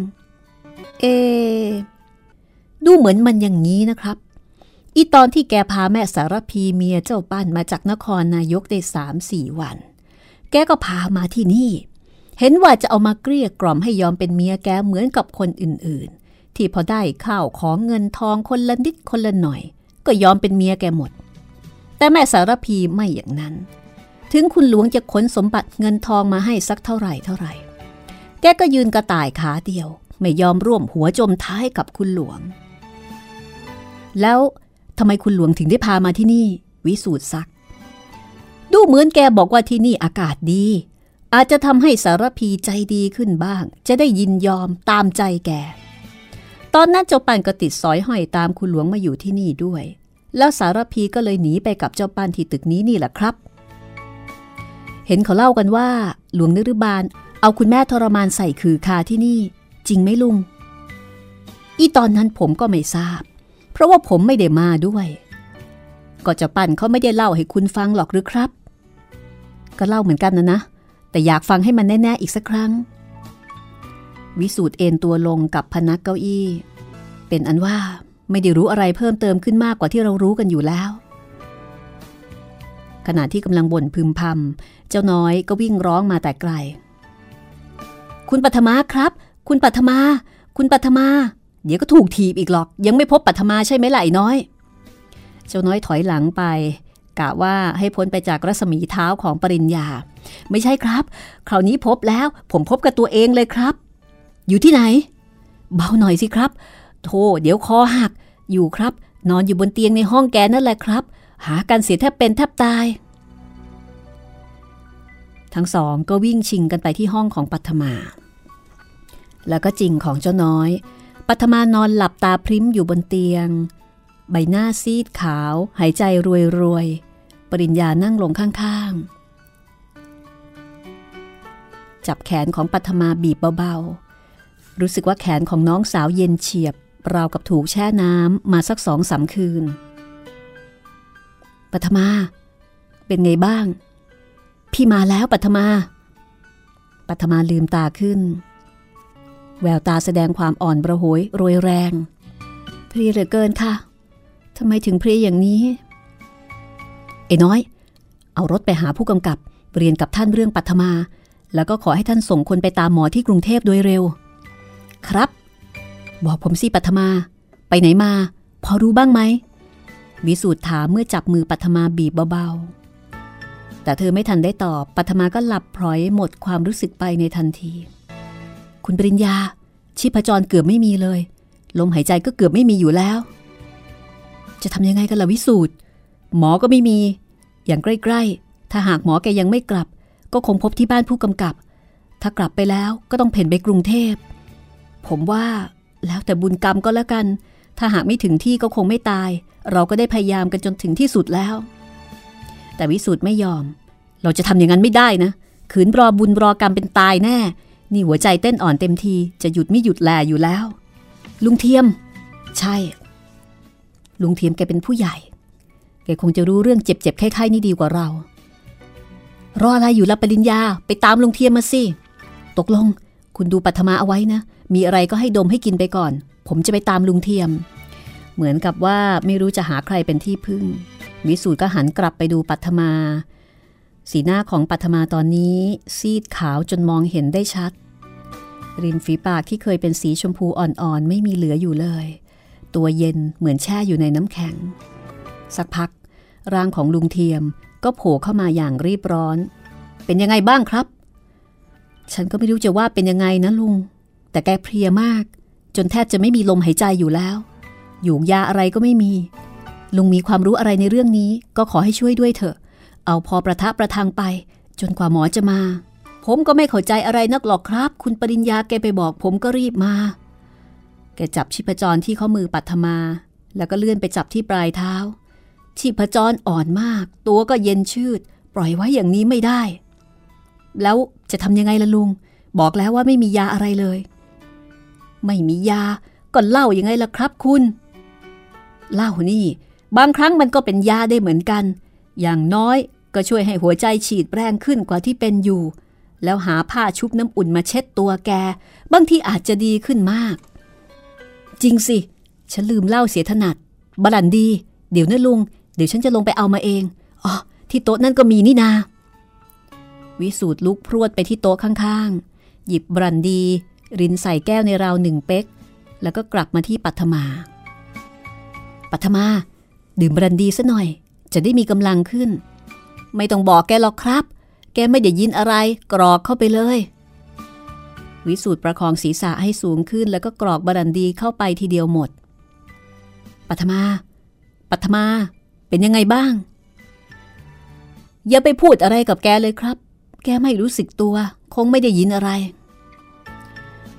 เอ ดูเหมือนมันอย่างนี้นะครับ อีตอนที่แกพาแม่สารพีเมียเจ้าปั้นมาจากนครนายกได้สามสี่วัน แกก็พามาที่นี่ เห็นว่าจะเอามาเกลี้ยกล่อมให้ยอมเป็นเมียแกเหมือนกับคนอื่นๆ ที่พอได้ข้าวของเงินทองคนละนิดคนละหน่อย ก็ยอมเป็นเมียแกหมด แต่แม่สารพีไม่อย่างนั้น ถึงคุณหลวงจะขนสมบัติเงินทองมาให้สักเท่าไหร่เท่าไหร่แกก็ยืนกระต่ายขาเดียว ไม่ยอมร่วมหัวจมท้ายกับคุณหลวง แล้วทำไมคุณหลวงถึงได้พามาที่นี่ วิสูตรซัก ดูเหมือนแกบอกว่าที่นี่อากาศดี อาจจะทำให้สารพีใจดีขึ้นบ้าง จะได้ยินยอมตามใจแก ตอนนั้นเจ้าปันก็ติดสอยห้อยตามคุณหลวงมาอยู่ที่นี่ด้วย แล้วสารพีก็เลยหนีไปกับเจ้าปันที่ตึกนี้นี่แหละครับ เห็นเขาเล่ากันว่า หลวงนฤบาลเอาคุณแม่ทรมานใส่คือคาที่นี่ จริงไหมลุง อีตอนนั้นผมก็ไม่ทราบ เพราะว่าผมไม่ได้มาด้วย ก็จะปั่นเขาไม่ได้เล่าให้คุณฟังหรอกหรือครับ ก็เล่าเหมือนกันนะนะ แต่อยากฟังให้มันแน่ ๆ อีกสักครั้ง วิสูตรเอนตัวลงกับพนักเก้าอี้ เป็นอันว่าไม่ได้รู้อะไรเพิ่มเติมขึ้นมากกว่าที่เรารู้กันอยู่แล้ว ขณะที่กำลังบ่นพึมพำเจ้าน้อยก็วิ่งร้องมาแต่ไกล คุณปัทมาครับ คุณปัทมา คุณปัทมา เดี๋ยวก็ถูกถีบอีกหรอก ยังไม่พบปัทมาใช่ไหมล่ะไอ้น้อย เจ้าน้อยถอยหลังไป กะว่าให้พ้นไปจากรัศมีเท้าของปริญญา ไม่ใช่ครับ คราวนี้พบแล้ว ผมพบกับตัวเองเลยครับ อยู่ที่ไหน เบาหน่อยสิครับโธ่เดี๋ยวคอหัก อยู่ครับ นอนอยู่บนเตียงในห้องแกนั่นแหละครับ หากันเสียแทบเป็นแทบตาย ทั้งสองก็วิ่งชิงกันไปที่ห้องของปัทมา แล้วก็จริงของเจ้าน้อย ปัทมานอนหลับตาพริ้มอยู่บนเตียง ใบหน้าซีดขาว หายใจรวยรวย ปริญญานั่งลงข้างๆ จับแขนของปัทมาบีบเบาๆ รู้สึกว่าแขนของน้องสาวเย็นเฉียบ ราวกับถูกแช่น้ำมาสักสองสามคืน ปัทมา เป็นไงบ้าง พี่มาแล้วปัทมา ปัทมาลืมตาขึ้น แววตาแสดงความอ่อนประโหยโรยแรง เพรียเหลือเกินค่ะทำไมถึงเพรียอย่างนี้เอ้น้อย เอารถไปหาผู้กำกับ เรียนกับท่านเรื่องปัทมา แล้วก็ขอให้ท่านส่งคนไปตามหมอที่กรุงเทพโดยเร็ว ครับ บอกผมสิปัทมา ไปไหนมา พอรู้บ้างไหมวิสูตรถามเมื่อจับมือปัทมาบีบเบาๆ แต่เธอไม่ทันได้ตอบปัทมาก็หลับพลอยหมดความรู้สึกไปในทันที คุณปริญญา ชีพจรเกือบไม่มีเลย ลมหายใจก็เกือบไม่มีอยู่แล้ว จะทำยังไงกันล่ะวิสูตรหมอก็ไม่มี อย่างใกล้ๆ ถ้าหากหมอแกยังไม่กลับ ก็คงพบที่บ้านผู้กำกับ ถ้ากลับไปแล้วก็ต้องเพ่นไปกรุงเทพ ผมว่าแล้วแต่บุญกรรมก็แล้วกัน ถ้าหากไม่ถึงที่ก็คงไม่ตาย เราก็ได้พยายามกันจนถึงที่สุดแล้ว แต่วิสูตรไม่ยอม เราจะทำอย่างนั้นไม่ได้นะ ขืนรอบุญรอกรรมเป็นตายแน่ นี่หัวใจเต้นอ่อนเต็มทีจะหยุดไม่หยุดแลอยู่แล้ว ลุงเทียม ใช่ ลุงเทียมแกเป็นผู้ใหญ่ แกคงจะรู้เรื่องเจ็บๆไข้ๆนี่ดีกว่าเรา รออะไรอยู่ละปริญญาไปตามลุงเทียมมาสิ ตกลง คุณดูปัทมาเอาไว้นะ มีอะไรก็ให้ดมให้กินไปก่อน ผมจะไปตามลุงเทียม เหมือนกับว่าไม่รู้จะหาใครเป็นที่พึ่ง วิสูตรก็หันกลับไปดูปัทมา สีหน้าของปัทมาตอนนี้ ซีดขาวจนมองเห็นได้ชัด ริมฝีปากที่เคยเป็นสีชมพูอ่อนๆ ไม่มีเหลืออยู่เลย ตัวเย็นเหมือนแช่อยู่ในน้ำแข็ง สักพัก ร่างของลุงเทียมก็โผล่เข้ามาอย่างรีบร้อน เป็นยังไงบ้างครับ ฉันก็ไม่รู้จะว่าเป็นยังไงนะลุง แต่แกเพลียมาก จนแทบจะไม่มีลมหายใจอยู่แล้ว อยู่ยาอะไรก็ไม่มี ลุงมีความรู้อะไรในเรื่องนี้ก็ขอให้ช่วยด้วยเถอะ เอาพอประทับประทังไป จนกว่าหมอจะมา ผมก็ไม่เข้าใจอะไรนักหรอกครับ คุณปริญญาแกไปบอกผมก็รีบมา แกจับชีพจรที่ข้อมือปัทมา แล้วก็เลื่อนไปจับที่ปลายเท้า ชีพจรอ่อนมาก ตัวก็เย็นชืด ปล่อยไว้อย่างนี้ไม่ได้ แล้วจะทำยังไงล่ะลุง บอกแล้วว่าไม่มียาอะไรเลย ไม่มียาก็เล่ายังไงล่ะครับคุณ เล่านี่ บางครั้งมันก็เป็นยาได้เหมือนกัน อย่างน้อย ก็ช่วยให้หัวใจฉีดแรงขึ้นกว่าที่เป็นอยู่ แล้วหาผ้าชุบน้ำอุ่นมาเช็ดตัวแก บางทีอาจจะดีขึ้นมาก จริงสิ ฉันลืมเล่าเสียถนัดบลันดี เดี๋ยวนะลุง เดี๋ยวฉันจะลงไปเอามาเอง อ๋อ ที่โต๊ะนั่นก็มีนี่นา วิสูตรลุกพรวดไปที่โต๊ะข้างๆ หยิบบรันดี รินใส่แก้วในราวหนึ่งเป๊ก แล้วก็กลับมาที่ปัทมาปัทมา ดื่มบรันดีซะหน่อย จะได้มีกำลังขึ้น ไม่ต้องบอกแกหรอกครับ แกไม่ได้ยินอะไร กรอกเข้าไปเลย วิสูตรประคองศีรษะให้สูงขึ้นแล้วก็กรอกบรันดีเข้าไปทีเดียวหมด ปัทมา ปัทมา เป็นยังไงบ้าง อย่าไปพูดอะไรกับแกเลยครับ แกไม่รู้สึกตัว คงไม่ได้ยินอะไร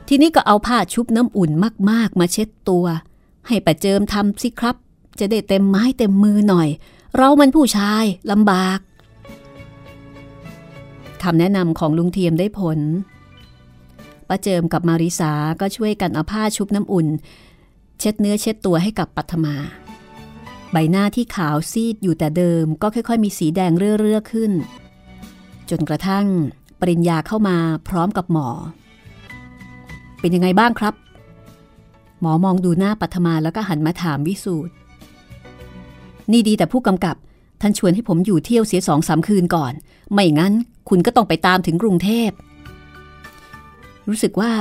ทีนี้ก็เอาผ้าชุบน้ำอุ่นมาก ๆ มาเช็ดตัว ให้ประเจิมทำสิครับ จะได้เต็มไม้เต็มมือหน่อยเรามันผู้ชายลำบาก คำแนะนำของลุงเทียมได้ผลป้าเจิมกับมาริสาก็ช่วยกันเอาผ้าชุบน้ำอุ่น เช็ดเนื้อเช็ดตัวให้กับปัทมา ใบหน้าที่ขาวซีดอยู่แต่เดิมก็ค่อยๆ มีสีแดงเรื่อๆขึ้น จนกระทั่งปริญญาเข้ามาพร้อมกับหมอ เป็นยังไงบ้างครับ หมอมองดูหน้าปัทมาแล้วก็หันมาถามวิสูตรนี่ดีแต่ผู้กำกับท่านชวนให้ผมอยู่เที่ยวเสียสองสามคืนก่อน ไม่งั้น คุณก็ต้องไปตามถึงกรุงเทพ รู้สึกว่า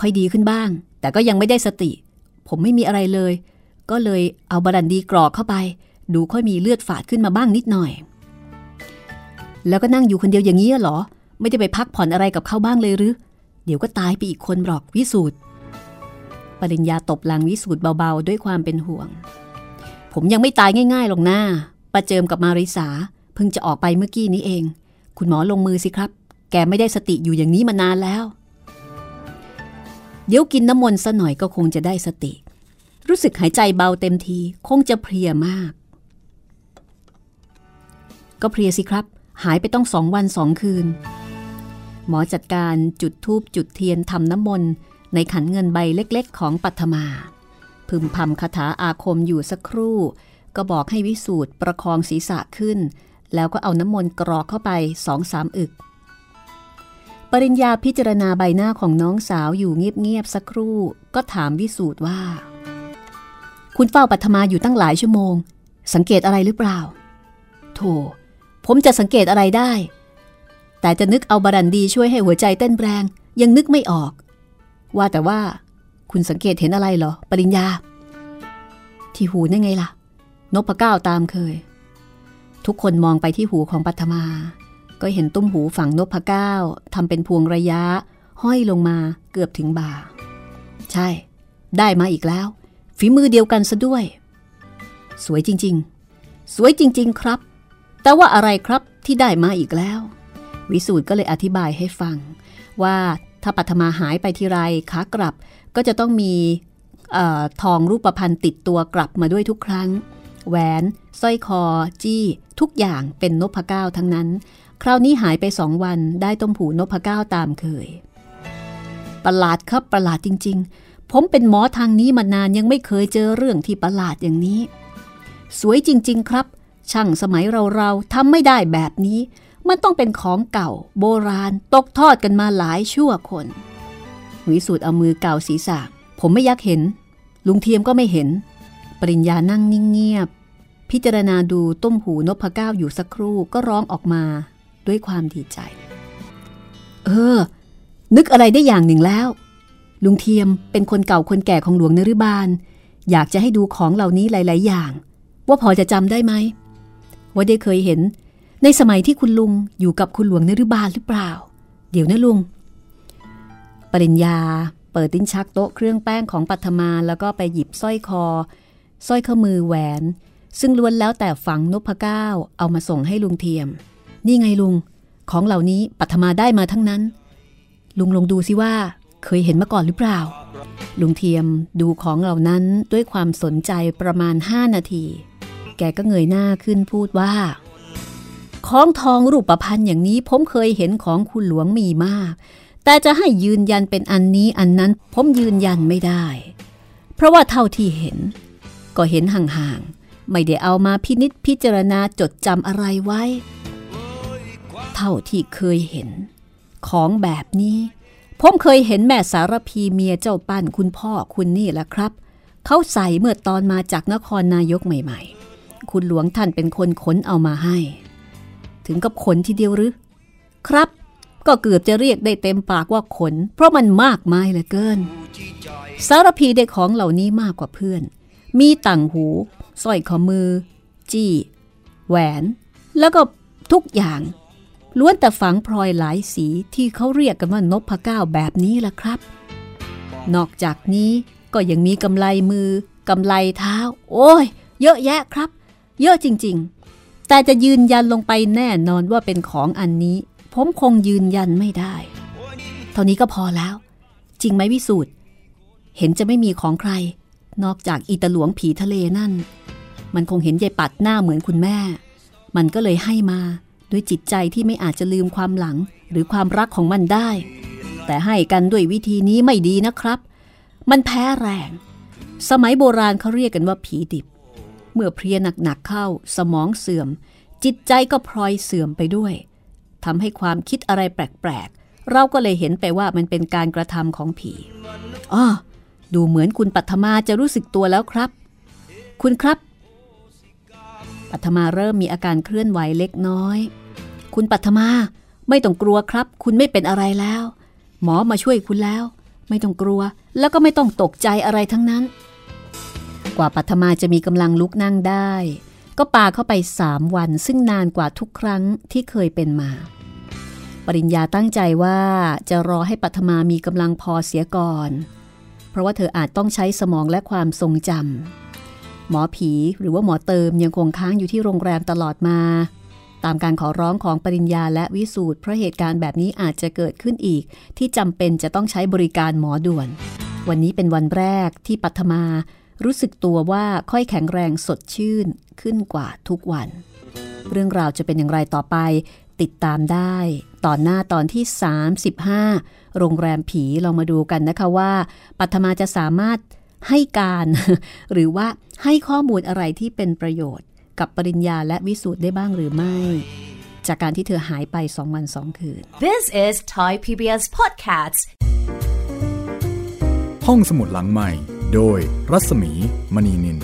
ค่อยดีขึ้นบ้าง แต่ก็ยังไม่ได้สติ ผมไม่มีอะไรเลย ก็เลยเอาบารันดีกรอกเข้าไป ดูค่อยมีเลือดฝาดขึ้นมาบ้างนิดหน่อย แล้วก็นั่งอยู่คนเดียวอย่างนี้เหรอ ไม่ได้ไปพักผ่อนอะไรกับเขาบ้างเลยหรือ เดี๋ยวก็ตายไปอีกคนหรอกวิสูตรปริญญาตบหลังวิสูตรเบาๆ ด้วยความเป็นห่วง ผมยังไม่ตายง่ายๆหรอกหน้าประเจิมกับมาริสาเพิ่งจะออกไปเมื่อกี้นี้เอง คุณหมอลงมือสิครับ แกไม่ได้สติอยู่อย่างนี้มานานแล้ว เดี๋ยวกินน้ำมนต์ซะหน่อยก็คงจะได้สติ รู้สึกหายใจเบาเต็มที คงจะเพลียมาก ก็เพลียสิครับ หายไปต้องสองวันสองคืน หมอจัดการจุดทูบจุดเทียนทำน้ำมนต์ในขันเงินใบเล็ก ๆ ของปัทมา พึมพำคาถาอาคมอยู่สักครู่ ก็บอกให้วิสูตรประคองศีรษะขึ้น แล้วก็เอาน้ำมนต์กรอกเข้าไปสองสามอึก ปริญญาพิจารณาใบหน้าของน้องสาวอยู่เงียบๆสักครู่ก็ถามวิสูตรว่า คุณเฝ้าปัทมาอยู่ตั้งหลายชั่วโมง สังเกตอะไรหรือเปล่า โถ ผมจะสังเกตอะไรได้ แต่จะนึกเอาบารันดีช่วยให้หัวใจเต้นแรง ยังนึกไม่ออก ว่าแต่ว่า คุณสังเกตเห็นอะไรเหรอ ปริญญา ที่หูนั่นไงล่ะ นพเก้าตามเคย ทุกคนมองไปที่หูของปัทมา ก็เห็นตุ้มหูฝั่งนพเก้าทำเป็นพวงระยะ ห้อยลงมาเกือบถึงบ่า ใช่ ได้มาอีกแล้ว ฝีมือเดียวกันซะด้วย สวยจริง ๆ สวยจริง ๆ ครับ แต่ว่าอะไรครับที่ได้มาอีกแล้ว วิสูตรก็เลยอธิบายให้ฟัง ว่าถ้าปัทมาหายไปทีไรขากลับก็จะต้องมีออทองรูปพรรณติดตัวกลับมาด้วยทุกครั้ง แหวนสร้อยคอ จี้ ทุกอย่างเป็นนพเก้าทั้งนั้น คราวนี้หายไปสองวันได้ต้มผูนพเก้าตามเคย ประหลาดครับประหลาดจริง ๆ ผมเป็นหมอทางนี้มานานยังไม่เคยเจอเรื่องที่ประหลาดอย่างนี้ สวยจริง ๆ ครับ ช่างสมัยเราเราทำไม่ได้แบบนี้ มันต้องเป็นของเก่า โบราณ ตกทอดกันมาหลายชั่วคนวิสูตรเอามือเก่าศีรษะ ผมไม่ยักเห็น ลุงเทียมก็ไม่เห็น ปริญญานั่งนิ่งเงียบ พิจารณาดูต้มหูนพก้าวอยู่สักครู่ก็ร้องออกมาด้วยความดีใจ เออ นึกอะไรได้อย่างหนึ่งแล้ว ลุงเทียมเป็นคนเก่าคนแก่ของหลวงนรุบาล อยากจะให้ดูของเหล่านี้หลาย ๆ อย่าง ว่าพอจะจำได้ไหม ว่าได้เคยเห็น ในสมัยที่คุณลุงอยู่กับคุณหลวงนรุบาลหรือเปล่า เดี๋ยวนะลุง ปริญญาเปิดติ้นชักโต๊ะเครื่องแป้งของปัทมาแล้วก็ไปหยิบสร้อยคอสร้อยข้อมือแหวน ซึ่งล้วนแล้วแต่ฝังนพเก้าเอามาส่งให้ลุงเทียม นี่ไงลุง ของเหล่านี้ปัทมาได้มาทั้งนั้น ลุงลองดูสิว่า เคยเห็นมาก่อนหรือเปล่า ลุงเทียมดูของเหล่านั้นด้วยความสนใจประมาณ 5 นาที แกก็เงยหน้าขึ้นพูดว่า ของทองรูปประพันธ์อย่างนี้ผมเคยเห็นของคุณหลวงมีมาก แต่จะให้ยืนยันเป็นอันนี้อันนั้นผมยืนยันไม่ได้ เพราะว่าเท่าที่เห็น ก็เห็นห่างๆ ไม่ได้เอามาพินิษพิจารณาจดจำอะไรไว้ เท่าที่เคยเห็น ของแบบนี้ผมเคยเห็นแม่สารพีเมียเจ้าปั้นคุณพ่อคุณนี่แหละครับ เขาใส่เมื่อตอนมาจากนครนายกใหม่ ๆ คุณหลวงท่านเป็นคนขนเอามาให้ ถึงกับขนทีเดียวหรือ ครับ ก็เกือบจะเรียกได้เต็มปากว่าขน เพราะมันมากมายเหลือเกิน สารพีได้ของเหล่านี้มากกว่าเพื่อน มีต่างหู สร้อยข้อมือ จี้ แหวน แล้วก็ทุกอย่างล้วนแต่ฝังพลอยหลายสีที่เขาเรียกกันว่านพเก้าแบบนี้ล่ะครับ นอกจากนี้ก็ยังมีกำไลมือกำไลเท้า โอ้ย เยอะแยะครับ เยอะจริงๆ แต่จะยืนยันลงไปแน่นอนว่าเป็นของอันนี้ ผมคงยืนยันไม่ได้ เท่านี้ก็พอแล้ว จริงไหมวิสูตรเห็นจะไม่มีของใคร นอกจากอีตาหลวงผีทะเลนั่น มันคงเห็นยายปัดหน้าเหมือนคุณแม่ มันก็เลยให้มาด้วยจิตใจที่ไม่อาจจะลืมความหลังหรือความรักของมันได้ แต่ให้กันด้วยวิธีนี้ไม่ดีนะครับ มันแพ้แรง สมัยโบราณเขาเรียกกันว่าผีดิบ เมื่อเพลียหนักๆเข้า สมองเสื่อม จิตใจก็พลอยเสื่อมไปด้วยทำให้ความคิดอะไรแปลกๆ เราก็เลยเห็นไปว่ามันเป็นการกระทำของผีอ้อดูเหมือนคุณปัทมาจะรู้สึกตัวแล้วครับ คุณครับ ปัทมาเริ่มมีอาการเคลื่อนไหวเล็กน้อย คุณปัทมาไม่ต้องกลัวครับ คุณไม่เป็นอะไรแล้ว หมอมาช่วยคุณแล้ว ไม่ต้องกลัวแล้วก็ไม่ต้องตกใจอะไรทั้งนั้น กว่าปัทมาจะมีกำลังลุกนั่งได้ ก็ปาเข้าไปสามวัน ซึ่งนานกว่าทุกครั้งที่เคยเป็นมา ปริญญาตั้งใจว่าจะรอให้ปัทมามีกำลังพอเสียก่อน เพราะว่าเธออาจต้องใช้สมองและความทรงจำ หมอผีหรือว่าหมอเติมยังคงค้างอยู่ที่โรงแรมตลอดมา ตามการขอร้องของปริญญาและวิสูตรเพราะเหตุการณ์แบบนี้อาจจะเกิดขึ้นอีก ที่จำเป็นจะต้องใช้บริการหมอด่วน วันนี้เป็นวันแรกที่ปัทมา รู้สึกตัวว่าค่อยแข็งแรงสดชื่นขึ้นกว่าทุกวัน เรื่องราวจะเป็นอย่างไรต่อไปติดตามได้ตอนหน้าตอนที่ 35 โรงแรมผีเรามาดูกันนะคะว่า ปัทมาจะสามารถ ให้การ หรือว่าให้ข้อมูลอะไรที่เป็นประโยชน์ กับปริญญาและวิสูตรได้บ้างหรือไม่ จากการที่เธอหายไปสองวันสองคืน This is Thai PBS Podcasts ห้องสมุดหลังใหม่ โดยรัศมีมณีนิน